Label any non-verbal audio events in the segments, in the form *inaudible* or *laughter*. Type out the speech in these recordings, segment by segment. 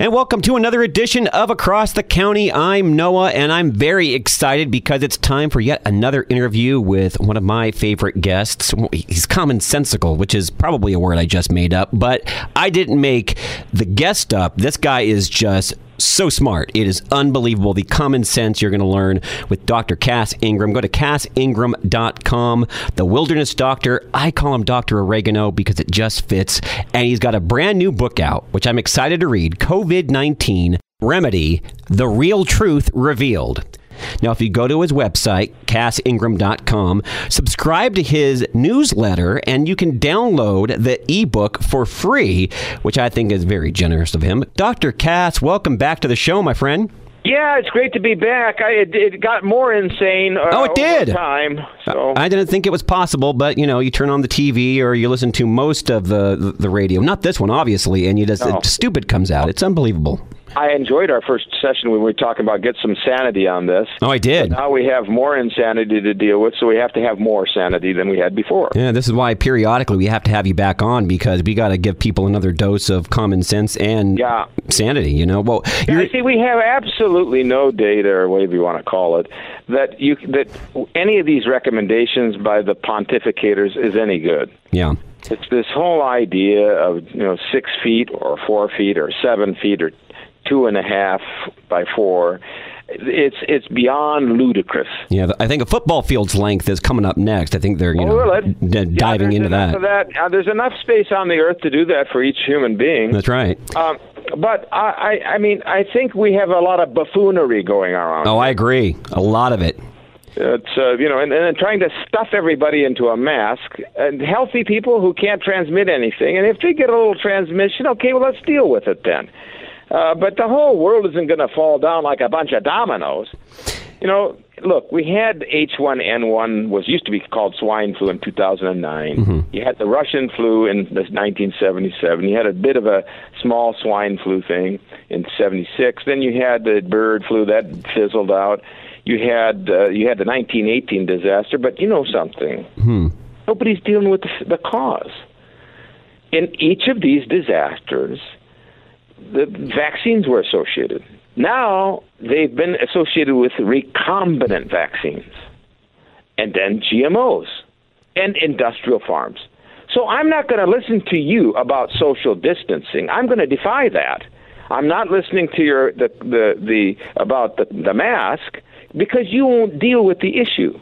And welcome to another edition of Across the County. I'm Noah, and I'm very excited because it's time for yet another interview with one of my favorite guests. He's commonsensical, which is probably a word I just made up, but I didn't make the guest up. This guy is just so smart. It is unbelievable. The common sense you're going to learn with Dr. Cass Ingram. Go to cassingram.com. The Wilderness Doctor. I call him Dr. Oregano because it just fits. And he's got a brand new book out, which I'm excited to read COVID 19 Remedy The Real Truth Revealed. Now, if you go to his website, cassingram.com, subscribe to his newsletter, and you can download the ebook for free, which I think is very generous of him. Dr. Cass, welcome back to the show, my friend. Yeah, it's great to be back. I it, it got more insane. Uh, oh, it did. time. So. I didn't think it was possible, but you know, you turn on the TV or you listen to most of the the, radio. Not this one, obviously, and you just No. stupid comes out. It's unbelievable. I enjoyed our first session when we were talking about get some sanity on this. Oh, I did. Now we have more insanity to deal with, so we have to have more sanity than we had before. Yeah, this is why periodically we have to have you back on because we got to give people another dose of common sense and Yeah. sanity. You know, well, Yeah, you see, we have absolutely no data, or whatever you want to call it, that you that any of these recommendations by the pontificators is any good. yeah. It's this whole idea of you know six feet or four feet or seven feet or two and a half by four. It's it's beyond ludicrous. Yeah, I think a football field's length is coming up next. I think they're you Oh, know d- diving there's into that. That. Uh, there's enough space on the earth to do that for each human being. That's right. Um, but I, I, I mean, I think we have a lot of buffoonery going around. Oh, I agree. A lot of it. It's uh, you know, and, and then trying to stuff everybody into a mask, and healthy people who can't transmit anything. And if they get a little transmission, okay, well, let's deal with it then. Uh, but the whole world isn't going to fall down like a bunch of dominoes. You know, look, we had H1N1 was used to be called swine flu in 2009. You had the Russian flu in 1977. You had a bit of a small swine flu thing in 76. Then you had the bird flu that fizzled out. You had uh, you had the 1918 disaster, but you know something. Nobody's dealing with the, the cause. In each of these disasters, the vaccines were associated. Now they've been associated with recombinant vaccines, and then GMOs and industrial farms. So I'm not going to listen to you about social distancing. I'm going to defy that. I'm not listening to your the the, the about the, the mask because you won't deal with the issue.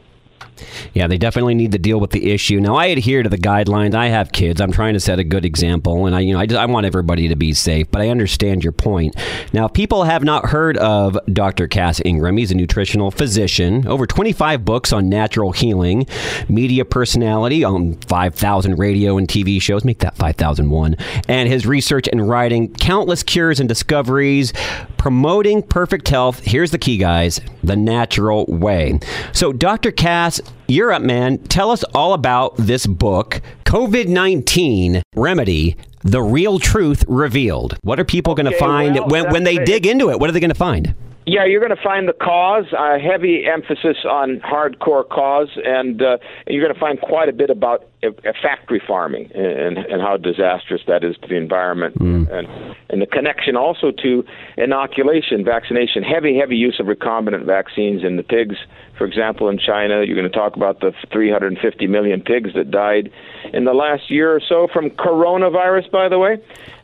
Yeah, they definitely need to deal with the issue. Now, I adhere to the guidelines. I have kids. I'm trying to set a good example, and I, you know, I, just, I want everybody to be safe. But I understand your point. Now, if people have not heard of Dr. Cass Ingram, he's a nutritional physician, over 25 books on natural healing, media personality um, on 5,000 radio and TV shows. Make that 5,001. And his research and writing, countless cures and discoveries, promoting perfect health. Here's the key, guys: the natural way. So, Dr. Cass, you're up, man. Tell us all about this book, COVID 19 Remedy The Real Truth Revealed. What are people going to find well, when, when they that's dig into it? What are they going to find? Yeah, you're going to find the cause, a heavy emphasis on hardcore cause, and uh, you're going to find quite a bit about factory farming and, and how disastrous that is to the environment, and, and the connection also to inoculation, vaccination, heavy, heavy use of recombinant vaccines in the pigs. For example, in China, you're going to talk about the 350 million pigs that died in the last year or so from coronavirus, by the way.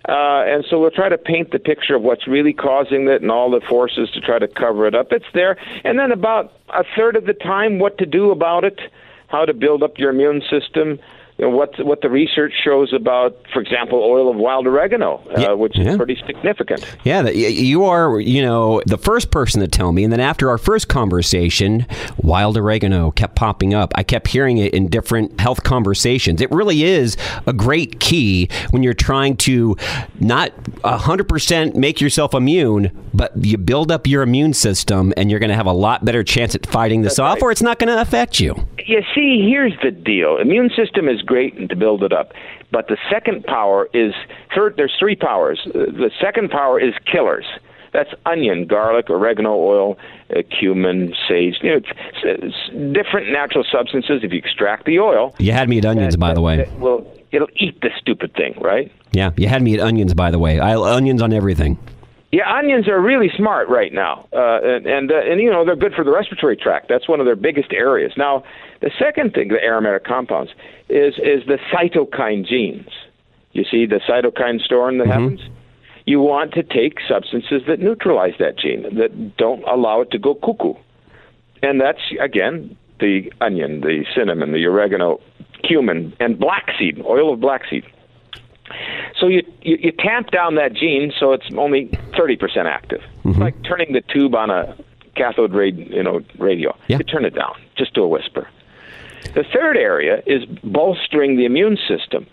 Uh, and so we'll try to paint the picture of what's really causing it and all the forces to try to cover it up. It's there. And then about a third of the time, what to do about it, how to build up your immune system, you know, what, what the research shows about, for example, oil of wild oregano, uh, Yeah, which yeah. is pretty significant. Yeah, you are, you know, the first person to tell me. And then after our first conversation, wild oregano kept popping up. I kept hearing it in different health conversations. It really is a great key when you're trying to not 100% make yourself immune, but you build up your immune system and you're going to have a lot better chance at fighting this off, right. or it's not going to affect you. You see, here's the deal. Immune system is great and to build it up, but the second power is third. There's three powers. The second power is killers. That's onion, garlic, oregano oil, uh, cumin, sage. You know, it's, it's different natural substances. If you extract the oil, You had me at onions, by the way. it will it'll eat the stupid thing, right? Yeah, you had me at onions, by the way. I onions on everything. Yeah, onions are really smart right now, uh, and and, uh, and you know they're good for the respiratory tract. That's one of their biggest areas. Now, the second thing, the aromatic compounds, is is the cytokine genes. You see the cytokine storm that the Mm-hmm. heavens. You want to take substances that neutralize that gene, that don't allow it to go cuckoo, and that's again the onion, the cinnamon, the oregano, cumin, and black seed, oil of black seed. So you, you you tamp down that gene so it's only 30% active. It's like turning the tube on a cathode ray, you know, radio. Yeah. You turn it down just to a whisper. The third area is bolstering the immune system,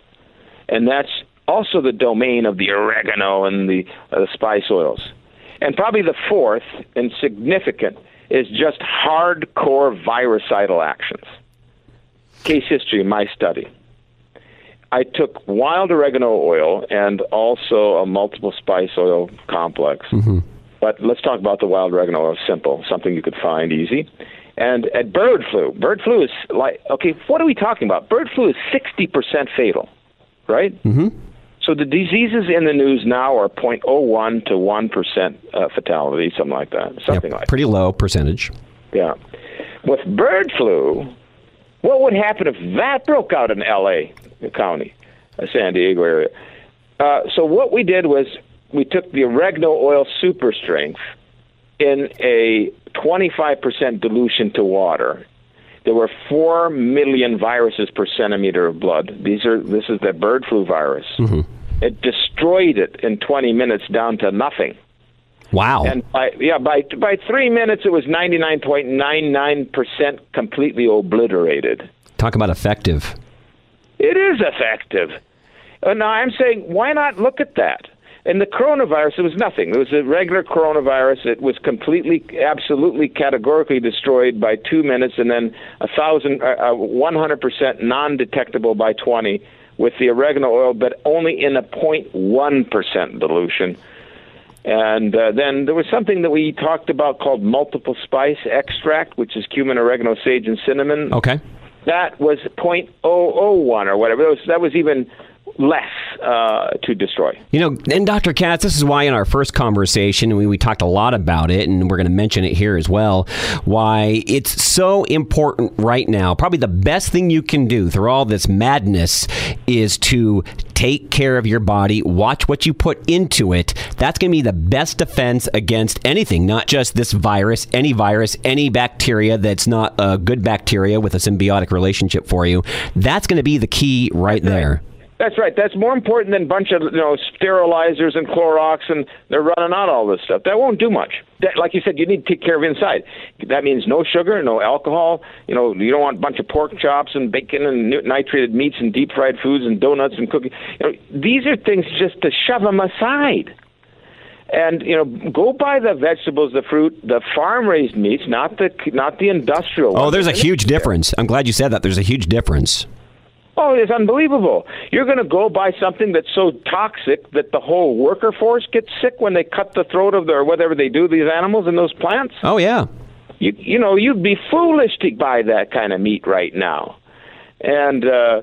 and that's also the domain of the oregano and the, uh, the spice oils. And probably the fourth and significant is just hardcore virucidal actions. Case history, my study. I took wild oregano oil and also a multiple spice oil complex. But let's talk about the wild oregano oil. Simple, something you could find easy. And at bird flu, bird flu is like okay. What are we talking about? Bird flu is sixty percent fatal, right? Mm-hmm. So the diseases in the news now are 0.01 to one percent uh, fatality, something like that, something Yeah, like. pretty low percentage. Yeah. With bird flu, what would happen if that broke out in L.A. County, uh, San Diego area? Uh, so what we did was we took the oregano oil super strength in a 25% dilution to water. There were four million viruses per centimeter of blood. These are this is the bird flu virus. It destroyed it in 20 minutes down to nothing. Wow. And by yeah, by by three minutes, it was ninety nine point nine nine percent completely obliterated. Talk about effective. It is effective. Uh, now I'm saying, why not look at that? And the coronavirus, it was nothing. It was a regular coronavirus. It was completely, absolutely, categorically destroyed by two minutes, and then a thousand, uh, one hundred percent non-detectable by twenty with the oregano oil, but only in a 0.1 percent dilution. And uh, then there was something that we talked about called multiple spice extract, which is cumin, oregano, sage, and cinnamon. Okay. That was 0.001 or whatever. That was, that was even less uh, to destroy. You know, and Dr. Cass, this is why in our first conversation, we, we talked a lot about it, and we're going to mention it here as well, why it's so important right now. Probably the best thing you can do through all this madness is to take care of your body, watch what you put into it. That's going to be the best defense against anything, not just this virus, any virus, any bacteria that's not a good bacteria with a symbiotic relationship for you. That's going to be the key right there. That's right. That's more important than a bunch of you know sterilizers and Clorox, and they're running out all this stuff. That won't do much. That, like you said, you need to take care of inside. That means no sugar, no alcohol. You know, you don't want a bunch of pork chops and bacon and nitrated meats and deep fried foods and donuts and cookies. You know, these are things just to shove them aside. And you know, go buy the vegetables, the fruit, the farm-raised meats, not the not the industrial. Oh, ones. there's a huge difference. I'm glad you said that. There's a huge difference. Oh, it's unbelievable. You're going to go buy something that's so toxic that the whole worker force gets sick when they cut the throat of their whatever they do these animals in those plants. Oh, yeah. You you know you'd be foolish to buy that kind of meat right now, and uh,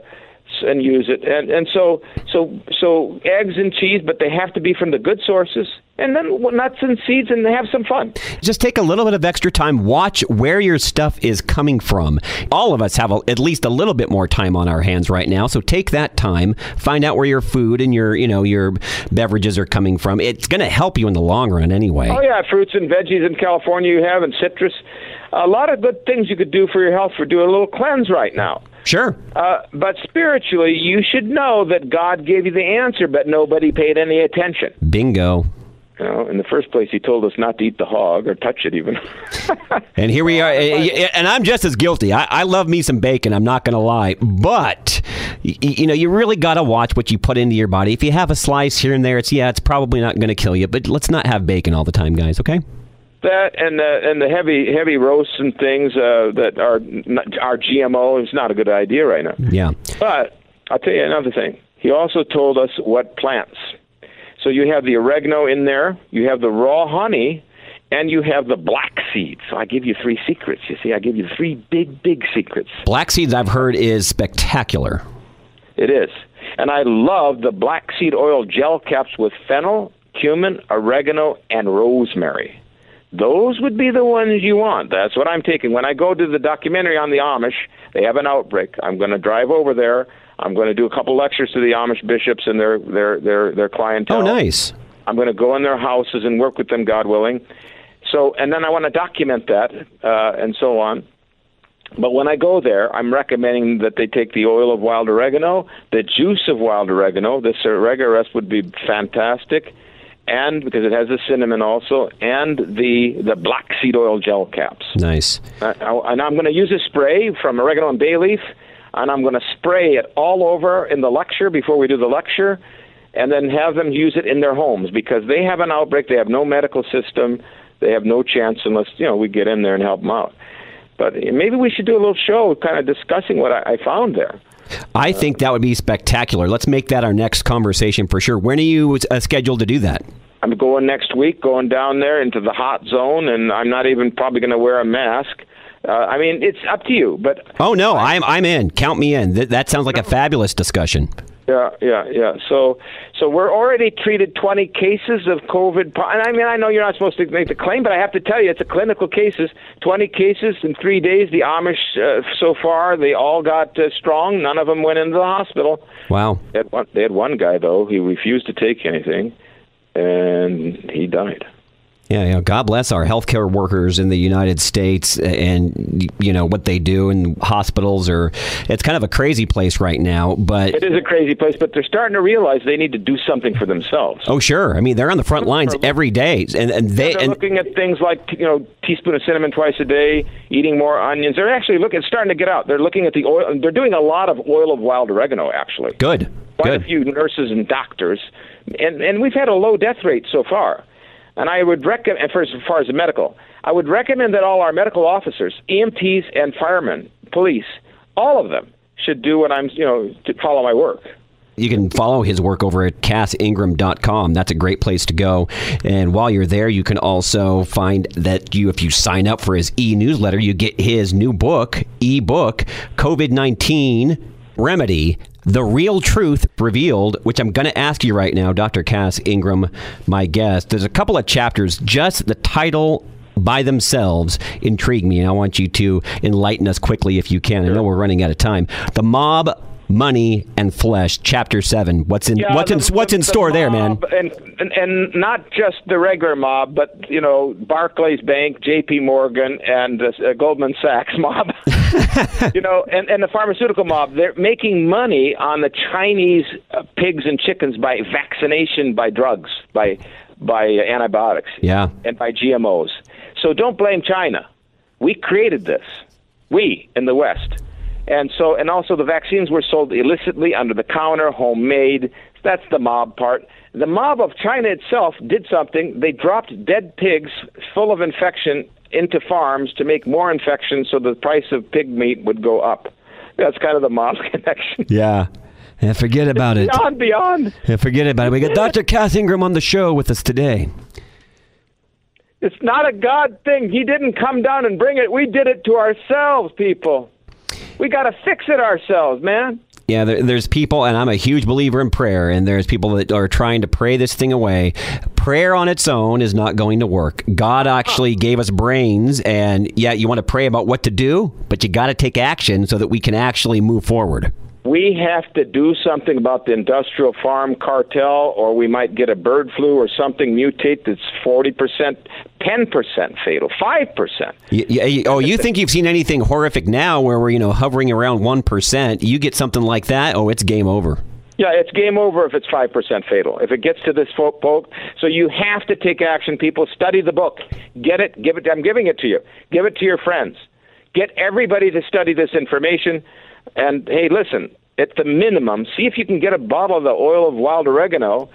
and use it. And and so so so eggs and cheese, but they have to be from the good sources. And then nuts and seeds, and have some fun. Just take a little bit of extra time. Watch where your stuff is coming from. All of us have a, at least a little bit more time on our hands right now, so take that time. Find out where your food and your you know your beverages are coming from. It's going to help you in the long run anyway. Oh yeah, fruits and veggies in California you have, and citrus. A lot of good things you could do for your health for doing a little cleanse right now. Sure. Uh, but spiritually, you should know that God gave you the answer, but nobody paid any attention. Bingo. You know, in the first place, He told us not to eat the hog or touch it even. *laughs* And here we are, eh, eh, eh, and I'm just as guilty. I, I love me some bacon. I'm not going to lie, but y- you know, you really got to watch what you put into your body. If you have a slice here and there, it's yeah, it's probably not going to kill you. But let's not have bacon all the time, guys. Okay? That and the and the heavy heavy roasts and things uh, that are are GMO is not a good idea right now. Yeah. But I'll tell you another thing. He also told us what plants. So you have the oregano in there, you have the raw honey, and you have the black seed. So I give you three secrets. You see, I give you three big, big secrets. Black seeds, I've heard, is spectacular. It is. And I love the black seed oil gel caps with fennel, cumin, oregano, and rosemary. Those would be the ones you want. That's what I'm taking. When I go to the documentary on the Amish, they have an outbreak. I'm going to drive over there. I'm going to do a couple lectures to the Amish bishops and their their their their clientele. Oh, nice. I'm going to go in their houses and work with them, God willing. So, and then I want to document that uh, and so on. But when I go there, I'm recommending that they take the oil of wild oregano, the juice of wild oregano. This oregano would be fantastic, and because it has the cinnamon also, and the the black seed oil gel caps. Nice. Uh, and I'm going to use a spray from oregano and bay leaf, and I'm going to spray it all over in the lecture before we do the lecture, and then have them use it in their homes because they have an outbreak. They have no medical system. They have no chance unless you know we get in there and help them out. But maybe we should do a little show, kind of discussing what I, I found there. I think that would be spectacular. Let's make that our next conversation for sure. When are you uh, scheduled to do that? I'm going next week, going down there into the hot zone, and I'm not even probably going to wear a mask. Uh, I mean, it's up to you. But oh no, I'm I'm in. Count me in. Th- that sounds like a fabulous discussion. Yeah, yeah, yeah. So, so we're already treated 20 cases of COVID. And I mean, I know you're not supposed to make the claim, but I have to tell you, it's a clinical cases. 20 cases in three days. The Amish, uh, so far, they all got uh, strong. None of them went into the hospital. Wow. They had, one, they had one guy though. He refused to take anything, and he died. Yeah, you know, God bless our healthcare workers in the United States and you know what they do in hospitals or it's kind of a crazy place right now, but It is a crazy place, but they're starting to realize they need to do something for themselves. Oh, sure. I mean, they're on the front lines every day and and they they're looking at things like you know teaspoon of cinnamon twice a day, eating more onions. They're actually looking starting to get out. They're looking at the oil they're doing a lot of oil of wild oregano actually. good. Quite Good. a few nurses and doctors. And and we've had a low death rate so far. And I would recommend, as far as the medical, I would recommend that all our medical officers, EMTs and firemen, police, all of them should do what I'm, you know, to follow my work. You can follow his work over at cassingram.com. That's a great place to go. And while you're there, you can also find that you, if you sign up for his e-newsletter, you get his new book, e-book, COVID-19 Remedy, The Real Truth Revealed, which I'm going to ask you right now, Dr. Cass Ingram, my guest. There's a couple of chapters, just the title by themselves intrigue me, and I want you to enlighten us quickly if you can. I know we're running out of time. The Mob Money and Flesh, Chapter Seven. What's in Yeah, what's in what's in the store there, man? And, and and not just the regular mob, but you know Barclays Bank, J.P. Morgan, and uh, Goldman Sachs mob. *laughs* *laughs* you know, and and the pharmaceutical mob. They're making money on the Chinese uh, pigs and chickens by vaccination, by drugs, by by uh, antibiotics, Yeah. and by GMOs. So don't blame China. We created this. We in the West. And so, and also the vaccines were sold illicitly, under the counter, homemade. That's the mob part. The mob of China itself did something. They dropped dead pigs full of infection into farms to make more infections so the price of pig meat would go up. That's kind of the mob *laughs* connection. Yeah. And forget about it. Beyond, beyond. Yeah, forget about it. We got Dr. Cass Ingram on the show with us today. It's not a God thing. He didn't come down and bring it. We did it to ourselves, people. We got to fix it ourselves, man. Yeah, there, there's people, and I'm a huge believer in prayer, and there's people that are trying to pray this thing away. Prayer on its own is not going to work. God actually gave us brains, and yeah, you want to pray about what to do, but you got to take action so that we can actually move forward. We have to do something about the industrial farm cartel, or we might get a bird flu or something mutate that's 40%, 10% fatal, 5%. You, you, oh, you think you've seen anything horrific now where we're, you know, hovering around 1%? You get something like that, oh, it's game over. Yeah, it's game over if it's 5% fatal. If it gets to this folk, folk, so you have to take action, people. Study the book. Get it, give it, I'm giving it to you. Give it to your friends. Get everybody to study this information. And hey, listen, at the minimum, see if you can get a bottle of the oil of wild oregano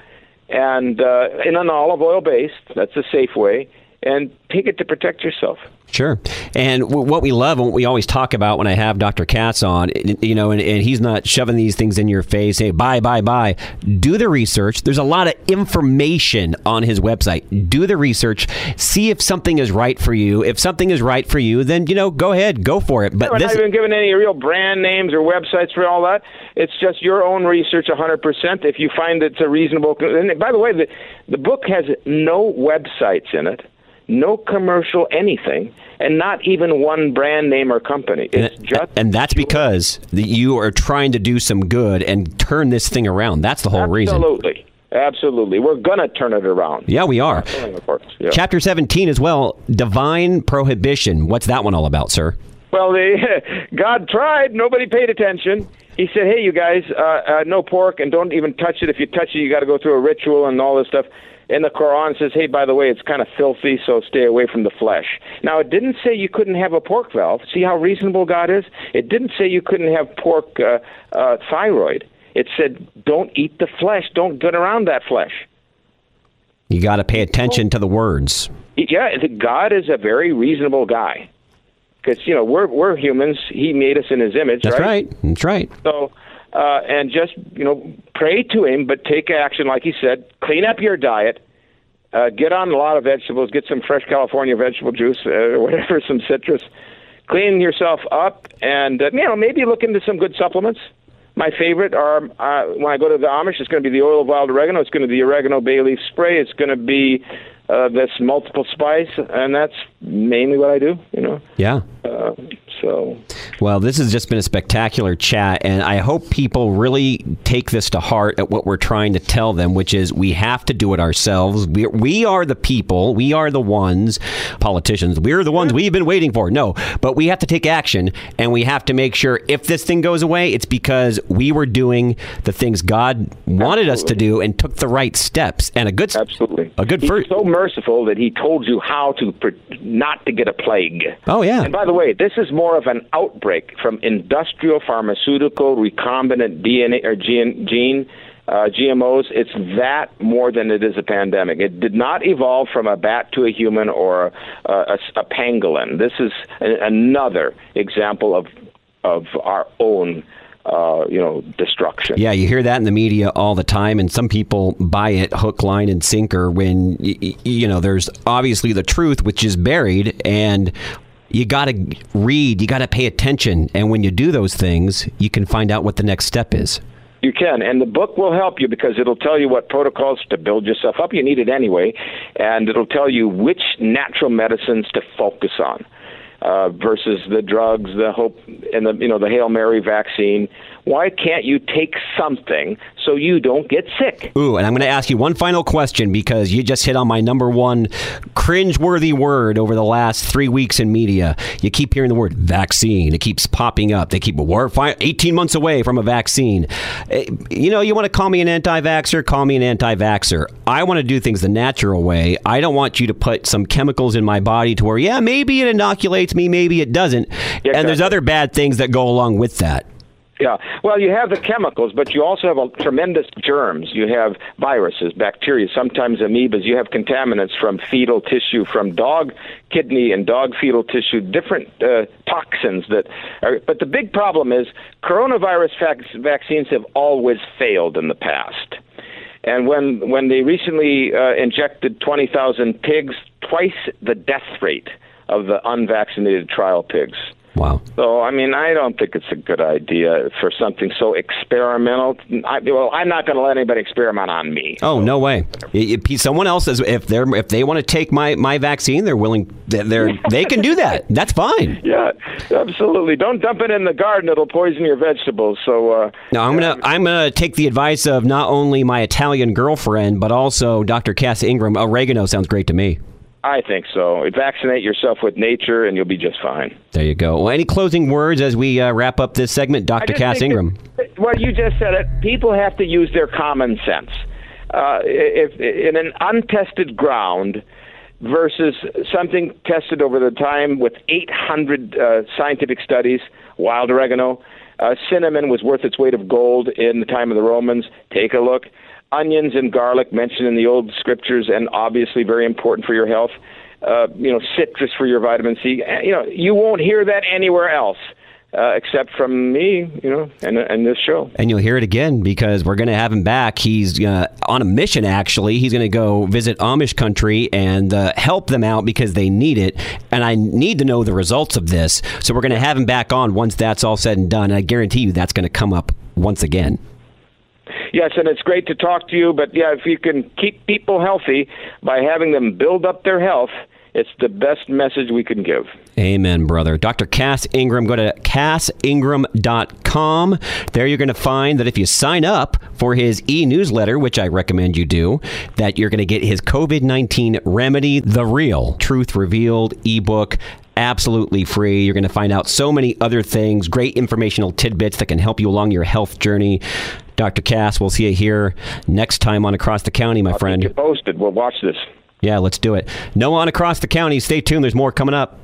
and uh, in an olive oil base. That's a safe way. And take it to protect yourself. Sure. And w- what we love and what we always talk about when I have Dr. Cass on, you know, and, and, he's not shoving these things in your face, hey, buy, buy, buy. Do the research. There's a lot of information on his website. Do the research. See if something is right for you. If something is right for you, then, you know, go ahead, go for it. But we're this, not even giving any real brand names or websites for all that. It's just your own research 100%. If you find it's a reasonable. And by the way, the, the book has no websites in it no commercial anything, and not even one brand name or company. It's and, just and that's because you are trying to do some good and turn this thing around. That's the whole Absolutely. reason. Absolutely. Absolutely. We're going to turn it around. Yeah, we are. Yeah. Chapter 17 as well Divine Prohibition. What's that one all about, sir? Well, the *laughs* God tried. Nobody paid attention. He said, hey, you guys, uh, uh, no pork, and don't even touch it. If you touch it, you got to go through a ritual and all this stuff And the Quran says, hey, by the way, it's kind of filthy, so stay away from the flesh. Now, it didn't say you couldn't have a pork valve. See how reasonable God is? It didn't say you couldn't have pork uh, uh, thyroid. It said, don't eat the flesh. Don't get around that flesh. You got to pay attention to the words. Yeah, God is a very reasonable guy. Because, you know, we're, we're humans. He made us in his image, That's right? right. That's right. So uh, and just you know pray to him, but take action, like he said. Clean up your diet. Uh, get on a lot of vegetables. Get some fresh California vegetable juice uh, or *laughs* whatever, some citrus. Clean yourself up, and uh, you know maybe look into some good supplements. My favorite are uh, when I go to the Amish. It's going to be the oil of wild oregano. It's going to be the oregano bay leaf spray. It's going to be uh, this multiple spice, and that's mainly what I do. You know. Yeah. Uh, so. Well, this has just been a spectacular chat, and I hope people really take this to heart at what we're trying to tell them, which is we have to do it ourselves. We, we are the people, we are the ones, politicians, we're the ones we've been waiting for. No, but we have to take action, and we have to make sure if this thing goes away, it's because we were doing the things God wanted Absolutely. us to do and took the right steps. And a good, Absolutely, a good. He's first, so merciful that He told you how to not to get a plague. Oh yeah. And by the way, this is more of an outbreak from industrial, pharmaceutical, recombinant DNA or gene, uh, GMOs. It's that more than it is a pandemic. It did not evolve from a bat to a human or a, a, a pangolin. This is a, another example of of our own uh, you know, destruction. Yeah, you hear that in the media all the time, and some people buy it hook, line, and sinker when, you know, there's obviously the truth, which is buried, and you got to read, you got to pay attention. And when you do those things, you can find out what the next step is. You can, and the book will help you because it'll tell you what protocols to build yourself up. You need it anyway, and it'll tell you which natural medicines to focus on uh, versus the drugs, the hope, and the you know the Hail Mary vaccine. Why can't you take something so you don't get sick? Ooh, and I'm going to ask you one final question because you just hit on my number one cringe-worthy word over the last three weeks in media. You keep hearing the word vaccine. It keeps popping up. They keep we're 18 months away from a vaccine. Eh, you know, you want to call me an anti-vaxxer? Call me an anti-vaxxer. I want to do things the natural way. I don't want you to put some chemicals in my body to where, yeah, maybe it inoculates me, maybe it doesn't. Yeah, and there's other bad things that go along with that. Yeah. Well, you have the chemicals, but you also have a tremendous germs. You have viruses, bacteria, sometimes amoebas. You have contaminants from fetal tissue, from dog kidney and dog fetal tissue, different uh, toxins that are. But the big problem is coronavirus vac- vaccines have always failed in the past. And when when they recently uh, injected 20,000 pigs, twice the death rate of the unvaccinated trial pigs. Wow. So, I mean, I don't think it's a good idea for something so experimental. I, well, I'm not going to let anybody experiment on me. Oh, so. no way. Someone else is if they're if they want to take my, my vaccine, they're willing. They're they can do that. *laughs* That's fine. Yeah, absolutely. Don't dump it in the garden; it'll poison your vegetables. So. Uh, no, I'm gonna I'm gonna take the advice of not only my Italian girlfriend but also Dr. Cass Ingram. Oregano sounds great to me. I think so. Vaccinate yourself with nature, and you'll be just fine. There you go. Well, any closing words as we uh, wrap up this segment, Dr. Cass Ingram? That, well, you just said it. People have to use their common sense. Uh, if in an untested ground versus something tested over the time with 800 uh, scientific studies, wild oregano, uh, cinnamon was worth its weight of gold in the time of the Romans. Take a look onions and garlic mentioned in the old scriptures and obviously very important for your health. uh, you know, citrus for your vitamin C. Uh, you know, you won't hear that anywhere else. Uh, except from me, you know, and, and this show. And you'll hear it again because we're going to have him back. He's uh, on a mission, actually. He's going to go visit Amish country and uh, help them out because they need it. And I need to know the results of this. So we're going to have him back on once that's all said and done. And I guarantee you that's going to come up once again. Yes, and it's great to talk to you. But yeah, if you can keep people healthy by having them build up their health, it's the best message we can give. Amen, brother. Dr. Cass Ingram, go to cassingram.com. There you're going to find that if you sign up for his e newsletter, which I recommend you do, that you're going to get his COVID 19 remedy, The Real Truth Revealed ebook absolutely free. You're going to find out so many other things, great informational tidbits that can help you along your health journey. Dr. Cass, we'll see you here next time on Across the County, my I'll friend. Keep you posted. We'll watch this. Yeah, let's do it. Noah on across the county. Stay tuned. There's more coming up.